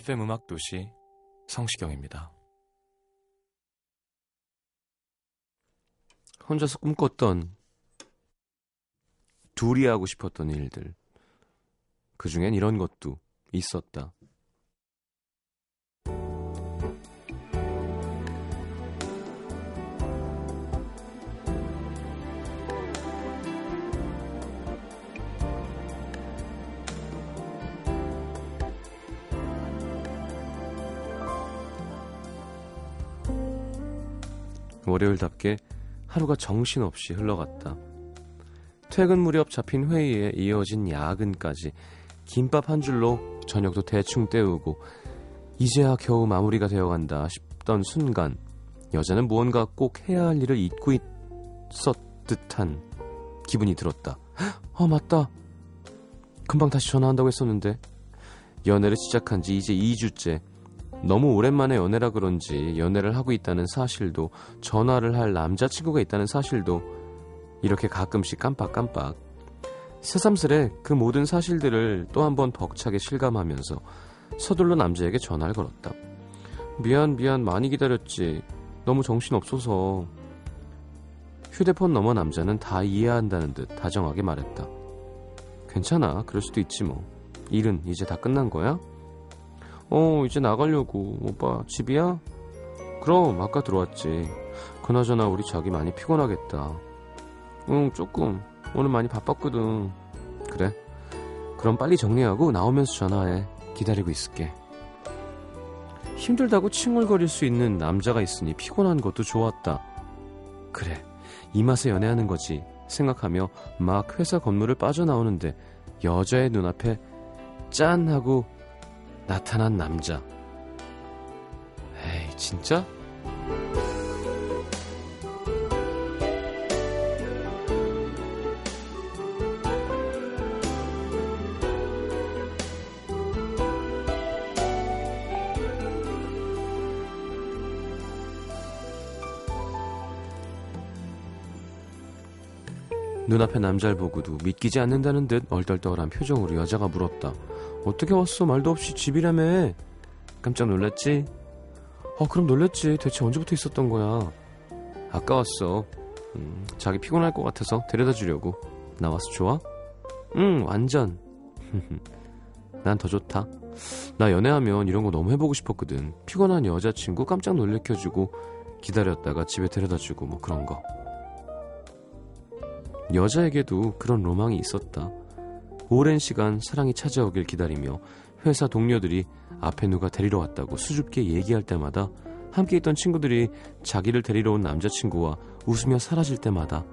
FM 음악 도시 성시경입니다. 혼자서 꿈꿨던 둘이 하고 싶었던 일들. 그 중엔 이런 것도 있었다. 월요일답게 하루가 정신없이 흘러갔다. 퇴근 무렵 잡힌 회의에 이어진 야근까지 김밥 한 줄로 저녁도 대충 때우고 이제야 겨우 마무리가 되어간다 싶던 순간 여자는 무언가 꼭 해야 할 일을 잊고 있었듯한 기분이 들었다. 어 맞다. 금방 다시 전화한다고 했었는데 연애를 시작한 지 이제 2주째 너무 오랜만에 연애라 그런지 연애를 하고 있다는 사실도 전화를 할 남자친구가 있다는 사실도 이렇게 가끔씩 깜빡깜빡 새삼스레 그 모든 사실들을 또 한 번 벅차게 실감하면서 서둘러 남자에게 전화를 걸었다. 미안 미안 많이 기다렸지. 너무 정신없어서. 휴대폰 너머 남자는 다 이해한다는 듯 다정하게 말했다. 괜찮아 그럴 수도 있지 뭐. 일은 이제 다 끝난 거야? 어, 이제 나가려고. 오빠, 집이야? 그럼, 아까 들어왔지. 그나저나 우리 자기 많이 피곤하겠다. 응, 조금. 오늘 많이 바빴거든. 그래. 그럼 빨리 정리하고 나오면서 전화해. 기다리고 있을게. 힘들다고 칭얼거릴 수 있는 남자가 있으니 피곤한 것도 좋았다. 그래. 이 맛에 연애하는 거지. 생각하며 막 회사 건물을 빠져나오는데 여자의 눈앞에 짠 하고 나타난 남자. 에이, 진짜? 눈앞에 남자를 보고도 믿기지 않는다는 듯 얼떨떨한 표정으로 여자가 물었다. 어떻게 왔어? 말도 없이 집이라며. 깜짝 놀랐지? 어, 그럼 놀랐지. 대체 언제부터 있었던 거야? 아까 왔어. 음, 자기 피곤할 것 같아서 데려다 주려고. 나와서 좋아? 응, 완전. 난 더 좋다. 나 연애하면 이런 거 너무 해보고 싶었거든. 피곤한 여자친구 깜짝 놀래켜주고 기다렸다가 집에 데려다 주고 뭐 그런 거. 여자에게도 그런 로망이 있었다. 오랜 시간 사랑이 찾아오길 기다리며 회사 동료들이 앞에 누가 데리러 왔다고 수줍게 얘기할 때마다 함께 있던 친구들이 자기를 데리러 온 남자친구와 웃으며 사라질 때마다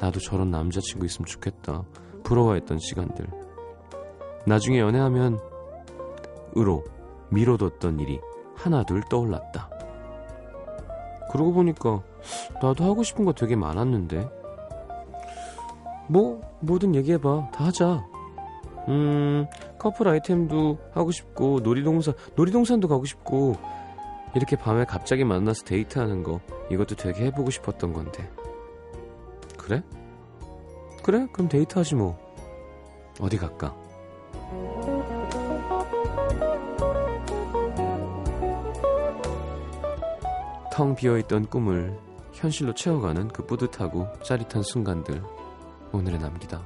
나도 저런 남자친구 있으면 좋겠다. 부러워했던 시간들. 나중에 연애하면 으로 미뤄뒀던 일이 하나둘 떠올랐다. 그러고 보니까 나도 하고 싶은 거 되게 많았는데 뭐 뭐든 얘기해봐 다 하자 음 커플 아이템도 하고 싶고 놀이동산 놀이동산도 가고 싶고 이렇게 밤에 갑자기 만나서 데이트하는 거 이것도 되게 해보고 싶었던 건데 그래? 그래? 그럼 데이트하지 뭐 어디 갈까? 텅 비어있던 꿈을 현실로 채워가는 그 뿌듯하고 짜릿한 순간들 오늘의 남기다.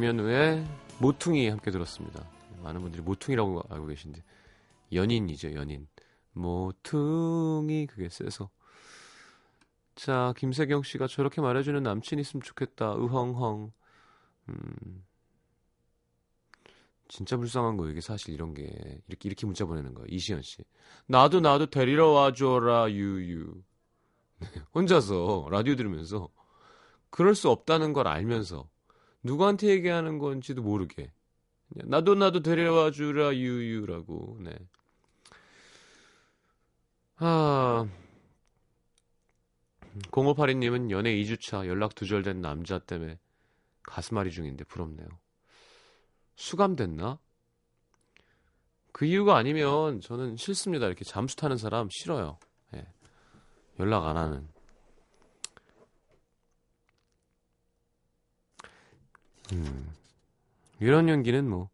김현우의 모퉁이 함께 들었습니다. 많은 분들이 모퉁이라고 알고 계신데 연인이죠, 연인. 모퉁이 그게 세서. 자, 김세경 씨가 저렇게 말해주는 남친 있으면 좋겠다. 으헝헝. 음. 진짜 불쌍한 거 이게 사실 이런 게 이렇게 이렇게 문자 보내는 거야. 이시연 씨. 나도 나도 데리러 와줘라 유유. 네, 혼자서 라디오 들으면서 그럴 수 없다는 걸 알면서 누구한테 얘기하는 건지도 모르게 나도 나도 데려와 주라 유유라고. 네. 아. 0582님은 연애 2주차 연락 두절된 남자 때문에 가슴앓이 중인데 부럽네요. 수감됐나? 그 이유가 아니면 저는 싫습니다. 이렇게 잠수 타는 사람 싫어요. 예. 연락 안 하는. 음. 이런 연기는 뭐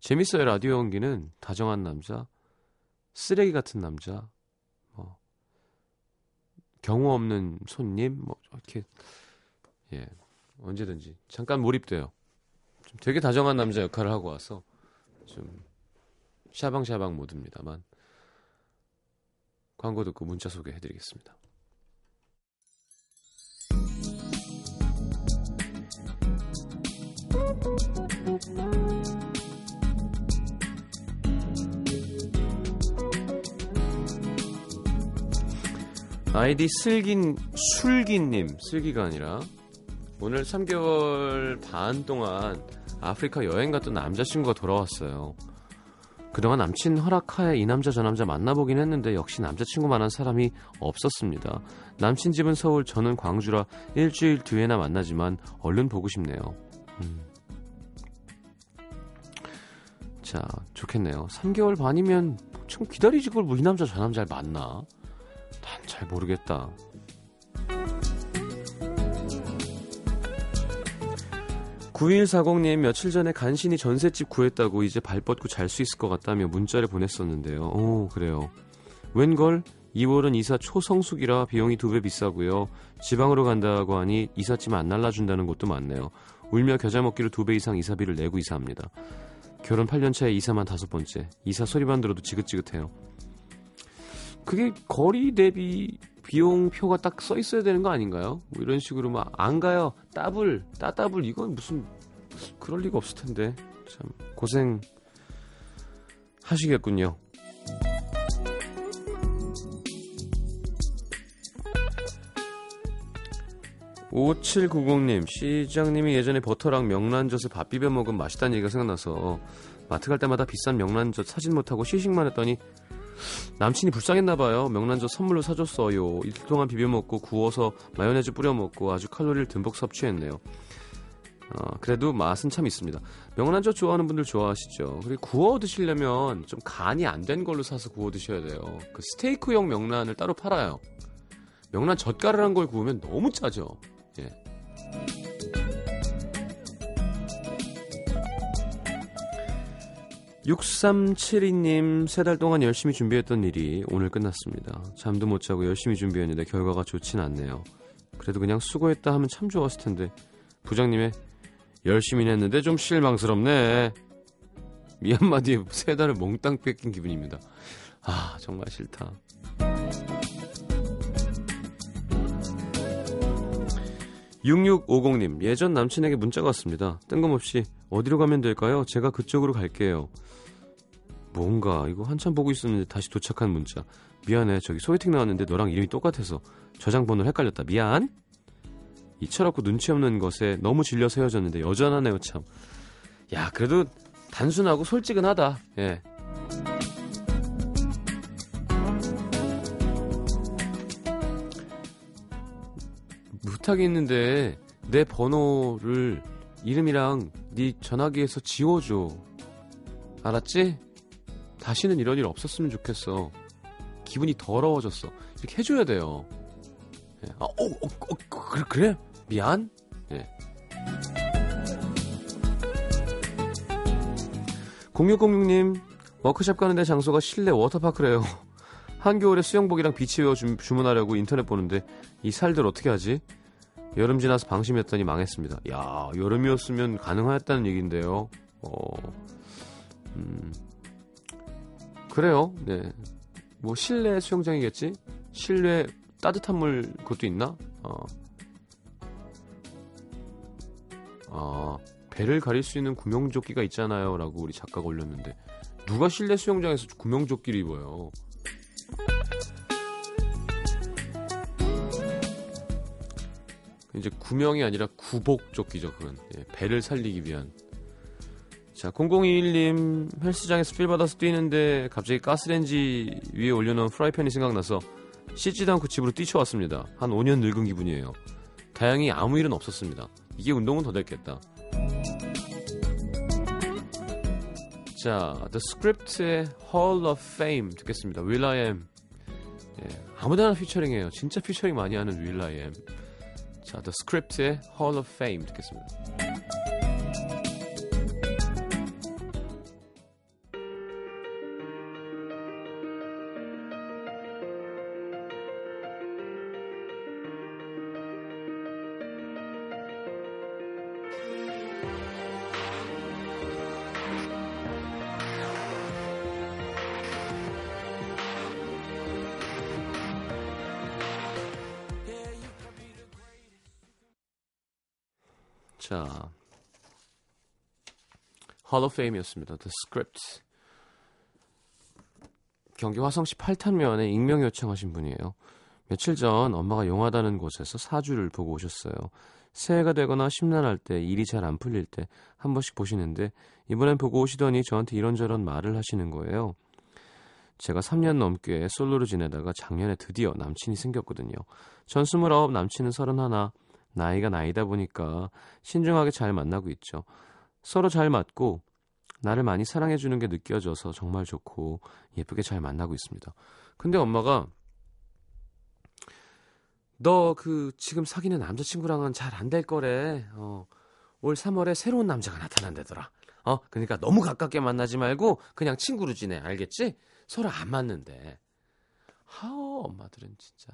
재밌어요. 라디오 연기는 다정한 남자, 쓰레기 같은 남자, 뭐 경우 없는 손님, 뭐 이렇게 예 언제든지 잠깐 몰입돼요. 좀 되게 다정한 남자 역할을 하고 와서 좀 샤방샤방 모드입니다만 광고 듣고 문자 소개해드리겠습니다. 아이디 슬긴 술기님 슬기가 아니라 오늘 3개월 반 동안 아프리카 여행 갔던 남자친구가 돌아왔어요. 그동안 남친 허락하에 이 남자 저 남자 만나보긴 했는데 역시 남자친구만한 사람이 없었습니다. 남친 집은 서울, 저는 광주라 일주일 뒤에나 만나지만 얼른 보고 싶네요. 음. 자, 좋겠네요. 3개월 반이면 참 기다리지 그걸 뭐 이 남자 저 남자를 만나? 난 잘 모르겠다. 9140님 며칠 전에 간신히 전셋집 구했다고 이제 발 뻗고 잘 수 있을 것 같다며 문자를 보냈었는데요. 오, 그래요. 웬걸? 2월은 이사 초성수기라 비용이 두 배 비싸고요. 지방으로 간다고 하니 이삿짐 안 날라준다는 곳도 많네요. 울며 겨자 먹기로 두 배 이상 이사비를 내고 이사합니다. 결혼 8년 차에 이사만 다섯 번째. 이사 소리만 들어도 지긋지긋해요. 그게 거리 대비 비용표가 딱 써 있어야 되는 거 아닌가요? 뭐 이런 식으로 막 안 가요. 따블, 따따블 이건 무슨 그럴 리가 없을 텐데. 참 고생 하시겠군요. 5790님, 시장님이 예전에 버터랑 명란젓을 밥 비벼 먹으면 맛있다는 얘기가 생각나서 마트 갈 때마다 비싼 명란젓 사진 못하고 시식만 했더니 남친이 불쌍했나봐요. 명란젓 선물로 사줬어요. 이틀 동안 비벼 먹고 구워서 마요네즈 뿌려 먹고 아주 칼로리를 듬뿍 섭취했네요. 어, 그래도 맛은 참 있습니다. 명란젓 좋아하는 분들 좋아하시죠. 그리고 구워 드시려면 좀 간이 안 된 걸로 사서 구워 드셔야 돼요. 그 스테이크용 명란을 따로 팔아요. 명란 젓갈을 한 걸 구우면 너무 짜죠. 예. 6372님, 세 달 동안 열심히 준비했던 일이 오늘 끝났습니다. 잠도 못 자고 열심히 준비했는데 결과가 좋진 않네요. 그래도 그냥 수고했다 하면 참 좋았을 텐데. 부장님의 열심히 했는데 좀 실망스럽네. 미얀마디에 세 달을 몽땅 뺏긴 기분입니다. 아, 정말 싫다. 6650님, 예전 남친에게 문자가 왔습니다. 뜬금없이 어디로 가면 될까요? 제가 그쪽으로 갈게요. 뭔가 이거 한참 보고 있었는데 다시 도착한 문자. 미안해, 저기 소개팅 나왔는데 너랑 이름이 똑같아서 저장 번호를 헷갈렸다. 미안? 이 철없고 눈치 없는 것에 너무 질려서 헤어졌는데 여전하네요, 참. 야, 그래도 단순하고 솔직은 하다. 예. 부탁이 있는데 내 번호를 이름이랑 네 전화기에서 지워줘. 알았지? 다시는 이런 일 없었으면 좋겠어. 기분이 더러워졌어. 이렇게 해줘야 돼요. 예. 아, 어, 어, 어, 그래, 그래? 미안? 예. 0606님, 워크샵 가는데 장소가 실내 워터파크래요. 한겨울에 수영복이랑 beach wear 주, 주문하려고 인터넷 보는데 이 살들 어떻게 하지? 여름 지나서 방심했더니 망했습니다. 야, 여름이었으면 가능하였다는 얘기인데요. 어, 음, 그래요. 네. 뭐 실내 수영장이겠지? 실내 따뜻한 물 그것도 있나? 어. 아, 배를 가릴 수 있는 구명조끼가 있잖아요. 라고 우리 작가가 올렸는데. 누가 실내 수영장에서 구명조끼를 입어요? 이제 구명이 아니라 구복조끼죠, 그건. 예, 배를 살리기 위한. 자, 0021님 헬스장에서 필 받아서 뛰는데 갑자기 가스렌지 위에 올려놓은 프라이팬이 생각나서 씻지도 않고 집으로 뛰쳐왔습니다. 한 5년 늙은 기분이에요. 다행히 아무 일은 없었습니다. 이게 운동은 더 됐겠다. 자, The Script의 Hall of Fame 듣겠습니다. will.i.am 예, 아무데나 피처링해요. 진짜 피처링 많이 하는 will.i.am 자, The Script의 Hall of Fame 듣겠습니다. Hall of Fame이었습니다. The Script. 경기 화성시 팔탄면에 익명 요청하신 분이에요. 며칠 전 엄마가 용하다는 곳에서 사주를 보고 오셨어요. 새해가 되거나 심란할 때 일이 잘 안 풀릴 때 한 번씩 보시는데 이번엔 보고 오시더니 저한테 이런저런 말을 하시는 거예요. 제가 3년 넘게 솔로로 지내다가 작년에 드디어 남친이 생겼거든요. 전 29, 남친은 31. 나이가 나이다 보니까 신중하게 잘 만나고 있죠. 서로 잘 맞고 나를 많이 사랑해주는 게 느껴져서 정말 좋고 예쁘게 잘 만나고 있습니다. 근데 엄마가 너 그 지금 사귀는 남자친구랑은 잘 안 될 거래. 어, 올 3월에 새로운 남자가 나타난다더라. 어, 그러니까 너무 가깝게 만나지 말고 그냥 친구로 지내. 알겠지? 서로 안 맞는데. 하어, 엄마들은 진짜.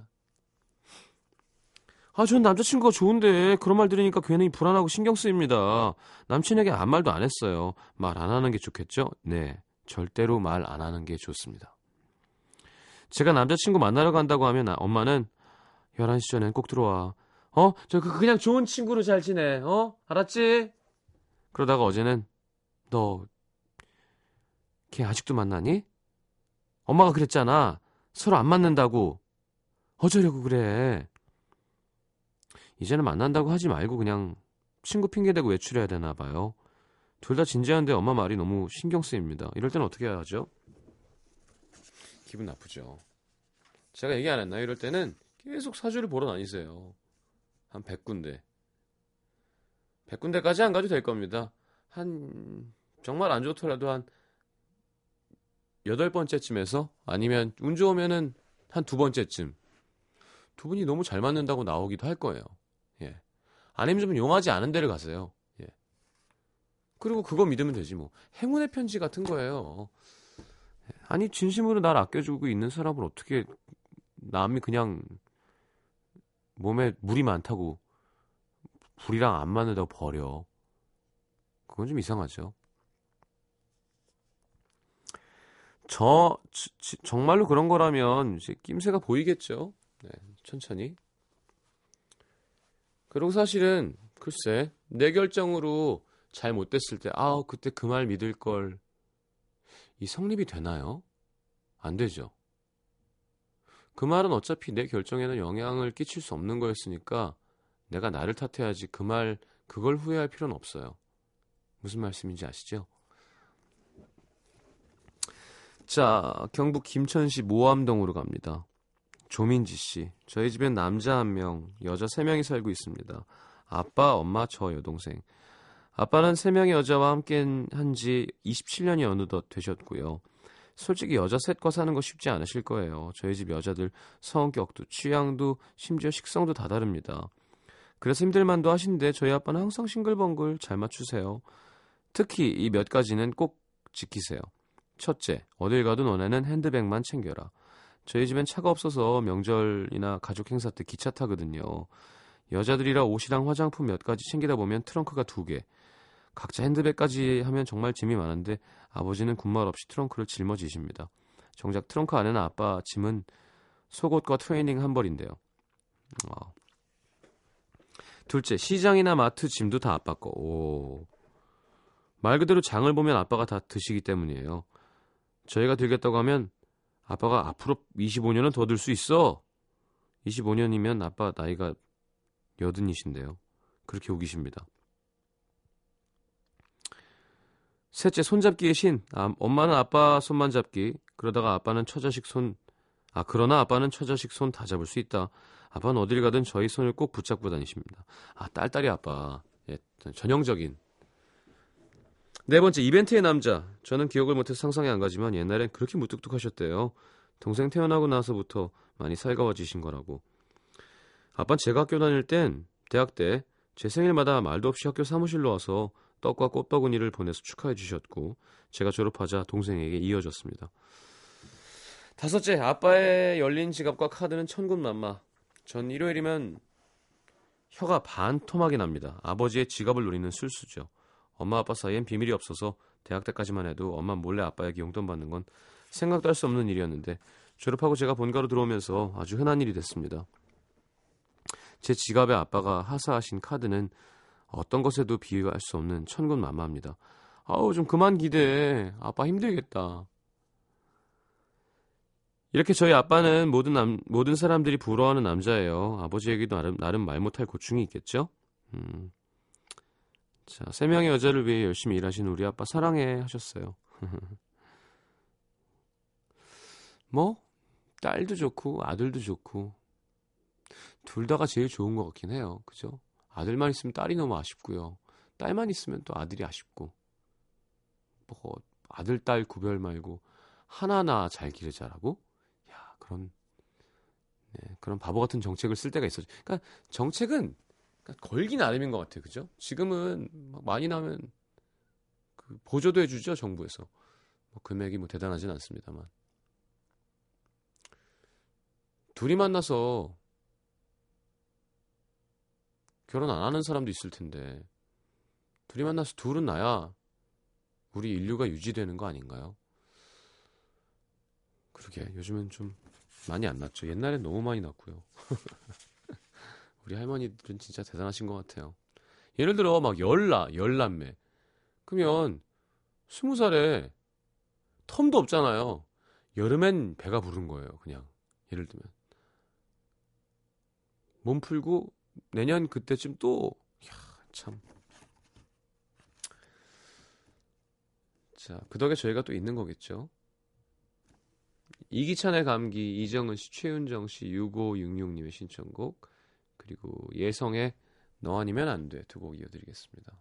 아, 전 남자친구가 좋은데 그런 말 들으니까 괜히 불안하고 신경 쓰입니다. 남친에게 아무 말도 안 했어요. 말 안 하는 게 좋겠죠? 네, 절대로 말 안 하는 게 좋습니다. 제가 남자친구 만나러 간다고 하면 엄마는 11시 전엔 꼭 들어와. 어? 저그 그냥 좋은 친구로 잘 지내. 어? 알았지? 그러다가 어제는 너 걔 아직도 만나니? 엄마가 그랬잖아. 서로 안 맞는다고. 어쩌려고 그래. 이제는 만난다고 하지 말고 그냥 친구 핑계대고 외출해야 되나 봐요. 둘 다 진지한데 엄마 말이 너무 신경 쓰입니다. 이럴 때는 어떻게 해야 하죠? 기분 나쁘죠. 제가 얘기 안 했나요? 이럴 때는 계속 사주를 보러 다니세요. 한 100군데. 100군데까지 안 가도 될 겁니다. 한 정말 안 좋더라도 한 여덟 번째쯤에서 아니면 운 좋으면은 한 두 번째쯤 두 분이 너무 잘 맞는다고 나오기도 할 거예요. 예. 아니면 좀 용하지 않은 데를 가세요. 예. 그리고 그거 믿으면 되지 뭐. 행운의 편지 같은 거예요. 아니 진심으로 날 아껴주고 있는 사람을 어떻게 남이 그냥 몸에 물이 많다고 불이랑 안 맞는다고 버려. 그건 좀 이상하죠. 저 지, 정말로 그런 거라면 이제 낌새가 보이겠죠. 네, 천천히. 그리고 사실은 글쎄 내 결정으로 잘 못됐을 때 아, 그때 그 말 믿을 걸. 이 성립이 되나요? 안 되죠. 그 말은 어차피 내 결정에는 영향을 끼칠 수 없는 거였으니까 내가 나를 탓해야지 그 말 그걸 후회할 필요는 없어요. 무슨 말씀인지 아시죠? 자, 경북 김천시 모암동으로 갑니다. 조민지 씨. 저희 집엔 남자 한 명, 여자 세 명이 살고 있습니다. 아빠, 엄마, 저 여동생. 아빠는 세 명의 여자와 함께 한 지 27년이 어느덧 되셨고요. 솔직히 여자 셋과 사는 거 쉽지 않으실 거예요. 저희 집 여자들 성격도 취향도 심지어 식성도 다 다릅니다. 그래서 힘들만도 하신데 저희 아빠는 항상 싱글벙글 잘 맞추세요. 특히 이 몇 가지는 꼭 지키세요. 첫째, 어딜 가도 너네는 핸드백만 챙겨라. 저희 집엔 차가 없어서 명절이나 가족 행사 때 기차 타거든요. 여자들이라 옷이랑 화장품 몇 가지 챙기다 보면 트렁크가 두 개. 각자 핸드백까지 하면 정말 짐이 많은데 아버지는 군말 없이 트렁크를 짊어지십니다. 정작 트렁크 안에는 아빠 짐은 속옷과 트레이닝 한 벌인데요. 어. 둘째, 시장이나 마트 짐도 다 아빠 거. 오. 말 그대로 장을 보면 아빠가 다 드시기 때문이에요. 저희가 들겠다고 하면 아빠가 앞으로 25년은 더 들 수 있어. 25년이면 아빠 나이가 여든이신데요. 그렇게 우기십니다. 셋째 손잡기의 신. 아, 엄마는 아빠 손만 잡기. 그러다가 아빠는 처자식 손. 아 그러나 아빠는 처자식 손 다 잡을 수 있다. 아빠는 어딜 가든 저희 손을 꼭 붙잡고 다니십니다. 아 딸딸이 아빠. 예, 전형적인. 네 번째 이벤트의 남자. 저는 기억을 못해서 상상이 안 가지만 옛날엔 그렇게 무뚝뚝하셨대요. 동생 태어나고 나서부터 많이 살가워지신 거라고. 아빠는 제가 학교 다닐 땐 대학 때 제 생일마다 말도 없이 학교 사무실로 와서 떡과 꽃바구니를 보내서 축하해 주셨고 제가 졸업하자 동생에게 이어졌습니다. 다섯째, 아빠의 열린 지갑과 카드는 천군만마. 전 일요일이면 혀가 반토막이 납니다. 아버지의 지갑을 노리는 술수죠. 엄마 아빠 사이엔 비밀이 없어서 대학 때까지만 해도 엄마 몰래 아빠에게 용돈 받는 건 생각도 할 수 없는 일이었는데 졸업하고 제가 본가로 들어오면서 아주 흔한 일이 됐습니다. 제 지갑에 아빠가 하사하신 카드는 어떤 것에도 비유할 수 없는 천군 만마입니다. 아우 좀 그만 기대해. 아빠 힘들겠다. 이렇게 저희 아빠는 모든 남, 모든 사람들이 부러워하는 남자예요. 아버지에게도 나름, 나름 말 못할 고충이 있겠죠? 음. 자, 세 명의 여자를 위해 열심히 일하신 우리 아빠 사랑해 하셨어요. 뭐, 딸도 좋고, 아들도 좋고, 둘 다가 제일 좋은 것 같긴 해요. 그죠? 아들만 있으면 딸이 너무 아쉽고요. 딸만 있으면 또 아들이 아쉽고. 뭐 아들 딸 구별 말고 하나하나 잘 기르자라고? 야, 그런 네, 그런 바보 같은 정책을 쓸 때가 있어요. 그러니까 정책은 그러니까 걸기 나름인 것 같아요. 그죠? 지금은 많이 나면 그 보조도 해주죠 정부에서. 뭐 금액이 뭐 대단하진 않습니다만. 둘이 만나서 결혼 안 하는 사람도 있을 텐데 둘이 만나서 둘은 나야 우리 인류가 유지되는 거 아닌가요? 그러게 요즘은 좀 많이 안 났죠. 옛날엔 너무 많이 났고요. 우리 할머니들은 진짜 대단하신 것 같아요. 예를 들어 막 열나 열남매 그러면 스무 살에 텀도 없잖아요. 여름엔 배가 부른 거예요. 그냥 예를 들면 몸 풀고 내년 그때쯤 또, 야, 참. 자, 그 덕에 저희가 또 있는 거겠죠. 이기찬의 감기, 이정은 씨, 최윤정 씨, 6566님의 신청곡, 그리고 예성의 너 아니면 안 돼 두 곡 이어드리겠습니다.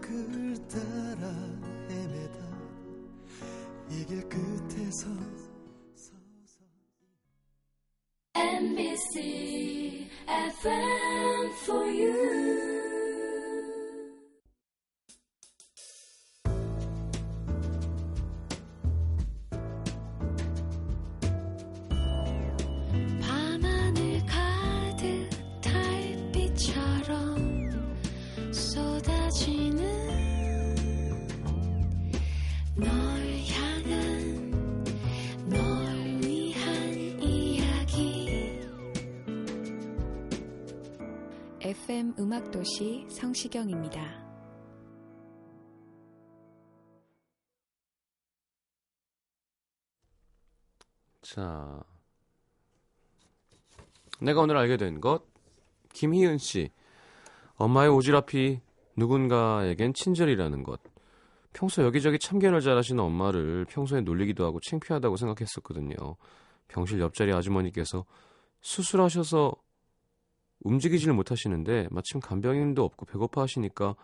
기억을 따라 헤매다. 이길 끝에서 MBC FM FM 음악도시 성시경입니다. 자, 내가 오늘 알게 된 것, 김희은 씨. 엄마의 오지랖이 누군가에겐 친절이라는 것. 평소 여기저기 참견을 잘하시는 엄마를 평소에 놀리기도 하고 창피하다고 생각했었거든요. 병실 옆자리 아주머니께서 수술하셔서 움직이질 못하시는데 마침 간병인도 없고 배고파 하시니까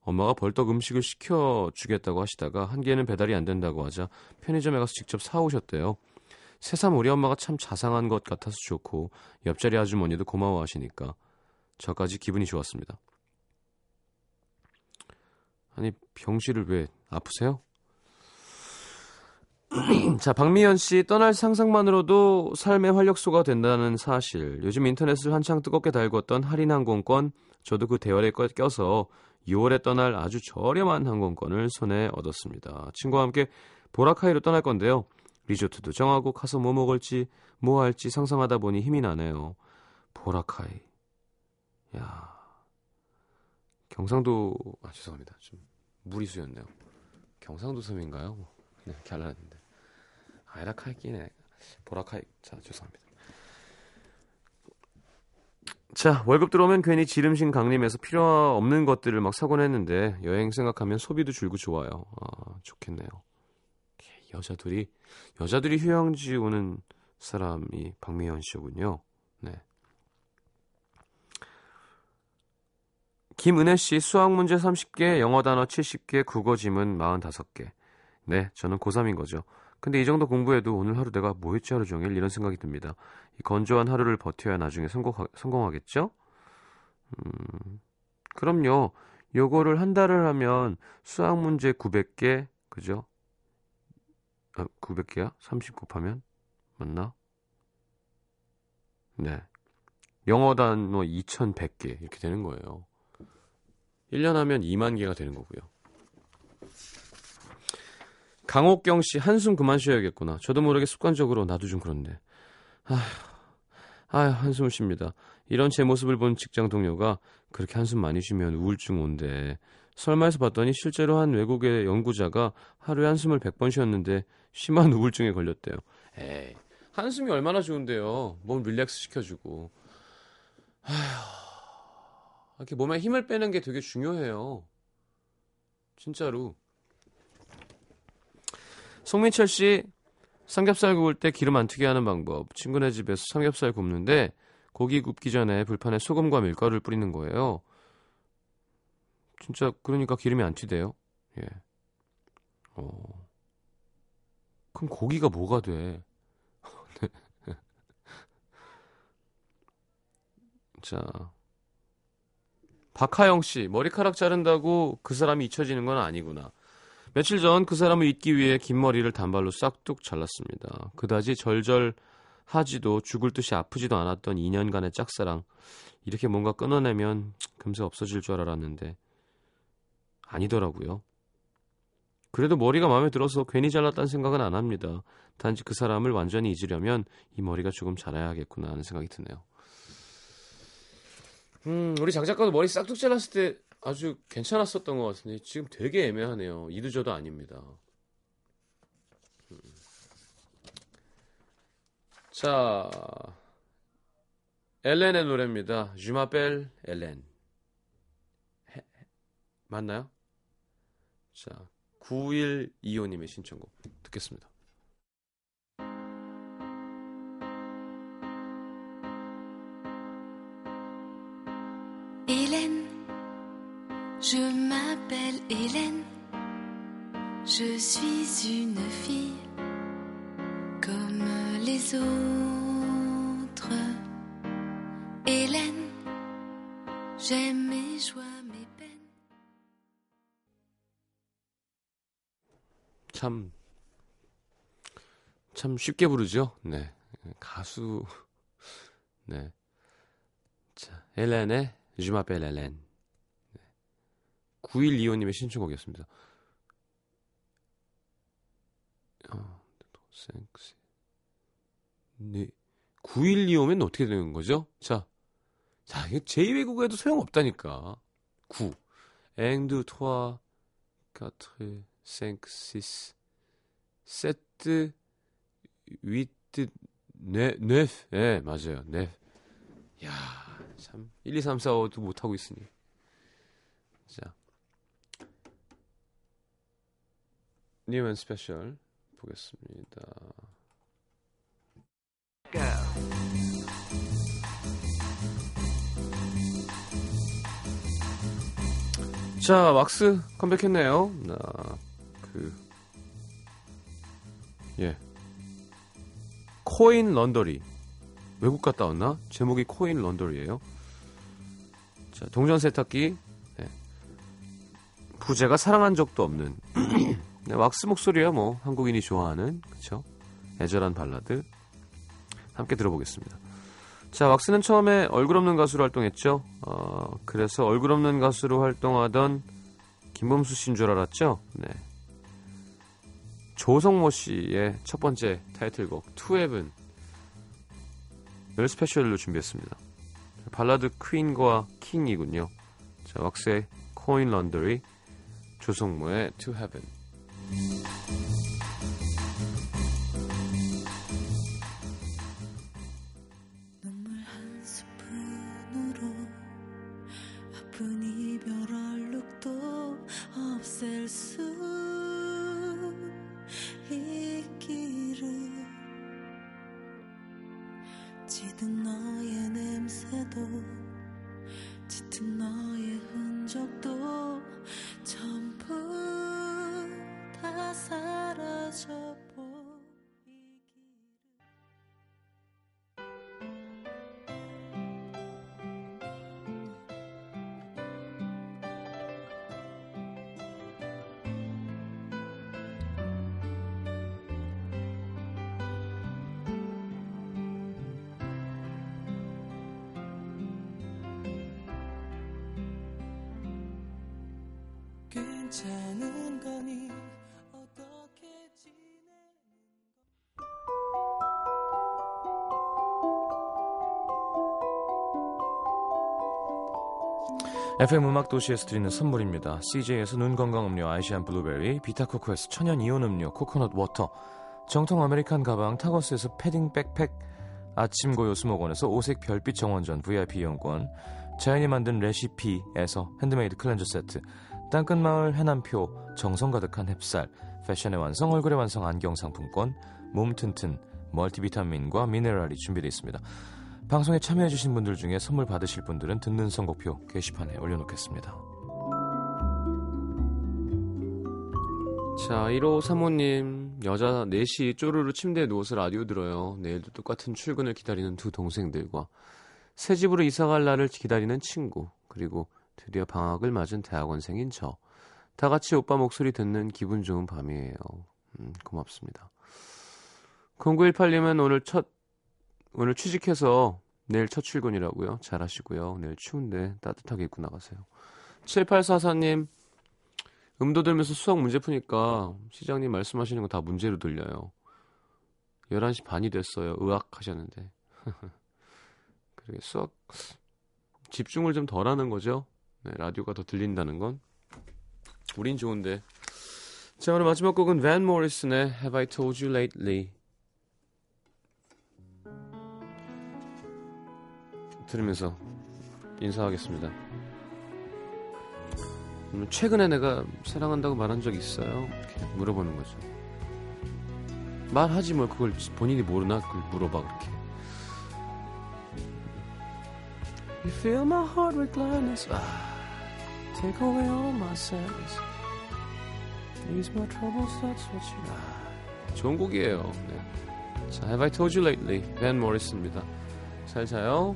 엄마가 벌떡 음식을 시켜 주겠다고 하시다가 한 개는 배달이 안 된다고 하자 편의점에 가서 직접 사오셨대요. 새삼 우리 엄마가 참 자상한 것 같아서 좋고 옆자리 아주머니도 고마워하시니까 저까지 기분이 좋았습니다. 아니 병실을 왜 아프세요? 자, 박미연 씨 떠날 상상만으로도 삶의 활력소가 된다는 사실. 요즘 인터넷을 한창 뜨겁게 달궜던 할인 항공권, 저도 그 대열에 껴서 6월에 떠날 아주 저렴한 항공권을 손에 얻었습니다. 친구와 함께 보라카이로 떠날 건데요. 리조트도 정하고 가서 뭐 먹을지 뭐 할지 상상하다 보니 힘이 나네요. 보라카이. 야. 경상도 아 죄송합니다. 좀 무리수였네요. 경상도 섬인가요? 네, 이렇게 하려는데. 아이라카이 끼네. 보라카이. 자, 죄송합니다. 자, 월급 들어오면 괜히 지름신 강림해서 필요 없는 것들을 막 사곤 했는데 여행 생각하면 소비도 줄고 좋아요. 아, 좋겠네요. 여자들이 여자들이 휴양지 오는 사람이 박미연 씨군요. 네. 김은혜 씨 수학 문제 30개, 영어 단어 70개, 국어 지문 45개. 네, 저는 고3인 거죠. 근데 이 정도 공부해도 오늘 하루 내가 뭐 했지 하루 종일 이런 생각이 듭니다. 이 건조한 하루를 버텨야 나중에 성공하, 성공하겠죠? 음, 그럼요. 요거를 한 달을 하면 수학 문제 900개, 그죠? 아, 900개야? 30 곱하면? 맞나? 네. 영어 단어 2100개 이렇게 되는 거예요. 1년 하면 2만 개가 되는 거고요. 강옥경 씨 한숨 그만 쉬어야겠구나. 저도 모르게 습관적으로 나도 좀 그런데. 아휴, 아휴 한숨을 쉽니다. 이런 제 모습을 본 직장 동료가 그렇게 한숨 많이 쉬면 우울증 온대. 설마 해서 봤더니 실제로 한 외국의 연구자가 하루에 한숨을 100번 쉬었는데 심한 우울증에 걸렸대요. 에이, 한숨이 얼마나 좋은데요. 몸 릴렉스 시켜주고. 아휴, 이렇게 몸에 힘을 빼는 게 되게 중요해요. 진짜로. 송민철 씨 삼겹살 구울 때 기름 안 튀게 하는 방법. 친구네 집에서 삼겹살 굽는데 고기 굽기 전에 불판에 소금과 밀가루를 뿌리는 거예요. 진짜 그러니까 기름이 안 튀대요. 예. 어. 그럼 고기가 뭐가 돼? 자. 박하영 씨, 머리카락 자른다고 그 사람이 잊혀지는 건 아니구나. 며칠 전 그 사람을 잊기 위해 긴 머리를 단발로 싹둑 잘랐습니다. 그다지 절절하지도 죽을 듯이 아프지도 않았던 2년간의 짝사랑. 이렇게 뭔가 끊어내면 금세 없어질 줄 알았는데 아니더라고요. 그래도 머리가 마음에 들어서 괜히 잘랐다는 생각은 안 합니다. 단지 그 사람을 완전히 잊으려면 이 머리가 조금 자라야겠구나 하는 생각이 드네요. 음, 우리 장 작가도 머리 싹둑 잘랐을 때 아주 괜찮았었던 것 같은데 지금 되게 애매하네요. 이두저도 아닙니다. 음. 자, 엘렌의 노래입니다. 주마벨 엘렌. 맞나요? 자, 9125님의 신청곡 듣겠습니다. Je m'appelle Hélène, je suis une fille comme les autres. Hélène, j'aime mes joies, mes peines. 참, 참 쉽게 부르죠? 네. 가수, 네. 자, 헬렌의 Je m'appelle Hélène. 9125님의 신청곡이었습니다. 어. 네. 9125면 어떻게 되는 거죠? 자. 자, 이게 제2외국어에도 소용없다니까. 9. 앵드 토아 카트레 생시스 세트 위트 네, 네, 예, 맞아요. 네. 야, 참 1, 2, 3, 4, 5도 못 하고 있으니. 자. 뉴맨 special 보겠습니다. 자, 왁스 컴백했네요. 나, 그, 예. Coin Laundry. 외국 갔다 왔나? 제목이 Coin Laundry예요 자, 동전 세탁기. 네. 부제가 사랑한 적도 없는 네, 왁스 목소리야 뭐 한국인이 좋아하는 그쵸? 애절한 발라드 함께 들어보겠습니다. 자, 왁스는 처음에 얼굴 없는 가수로 활동했죠. 어, 그래서 얼굴 없는 가수로 활동하던 김범수 씨인 줄 알았죠. 네. 조성모 씨의 첫 번째 타이틀곡 To Heaven 늘 special로 준비했습니다. 발라드 퀸과 킹이군요. 자, 왁스의 코인 런더리, 조성모의 To Heaven. 눈물 괜찮은 거니 어떻게 지내 FM 음악 도시에서 드리는 선물입니다. CJ에서 눈 건강 음료 아이시안 블루베리, 비타코코에서 천연 이온 음료 코코넛 water, 정통 아메리칸 가방 타거스에서 패딩 백팩, 아침고요수목원에서 오색 별빛 정원전 VIP 이용권, 자연이 만든 레시피에서 handmade cleanser 세트, 땅끝마을 해남표 정성 가득한 햅쌀, 패션의 완성 얼굴의 완성 안경 상품권, 몸 튼튼 멀티비타민과 미네랄이 준비되어 있습니다. 방송에 참여해주신 분들 중에 선물 받으실 분들은 듣는 선곡표 게시판에 올려놓겠습니다. 자, 1호 사모님, 여자 4시 쪼르르 침대에 누워서 라디오 들어요. 내일도 똑같은 출근을 기다리는 두 동생들과 새 집으로 이사 갈 날을 기다리는 친구, 그리고 드디어 방학을 맞은 대학원생인 저. 다 같이 오빠 목소리 듣는 기분 좋은 밤이에요. 음, 고맙습니다. 0918님은 오늘 첫 오늘 취직해서 내일 첫 출근이라고요. 잘하시고요. 내일 추운데 따뜻하게 입고 나가세요. 7844님 음도 들면서 수학 문제 푸니까 시장님 말씀하시는 거 다 문제로 들려요. 11시 반이 됐어요. 의학 하셨는데. 그러게 수학 집중을 좀 덜 하는 거죠. 네, 라디오가 더 들린다는 건. 우린 좋은데. 자, 오늘 마지막 곡은 밴 모리슨의 Have I Told You Lately 들으면서 인사하겠습니다. 음, 최근에 내가 사랑한다고 말한 적 있어요? 이렇게 물어보는 거죠. 말하지 뭘 그걸 본인이 모르나 그걸 물어봐 그렇게. You fill my heart with gladness. 아, take away all my sadness. Ease my troubles, that's what you. 아, 좋은 곡이에요. 네. 자, Have I Told You Lately? 밴 모리스입니다. 잘 자요.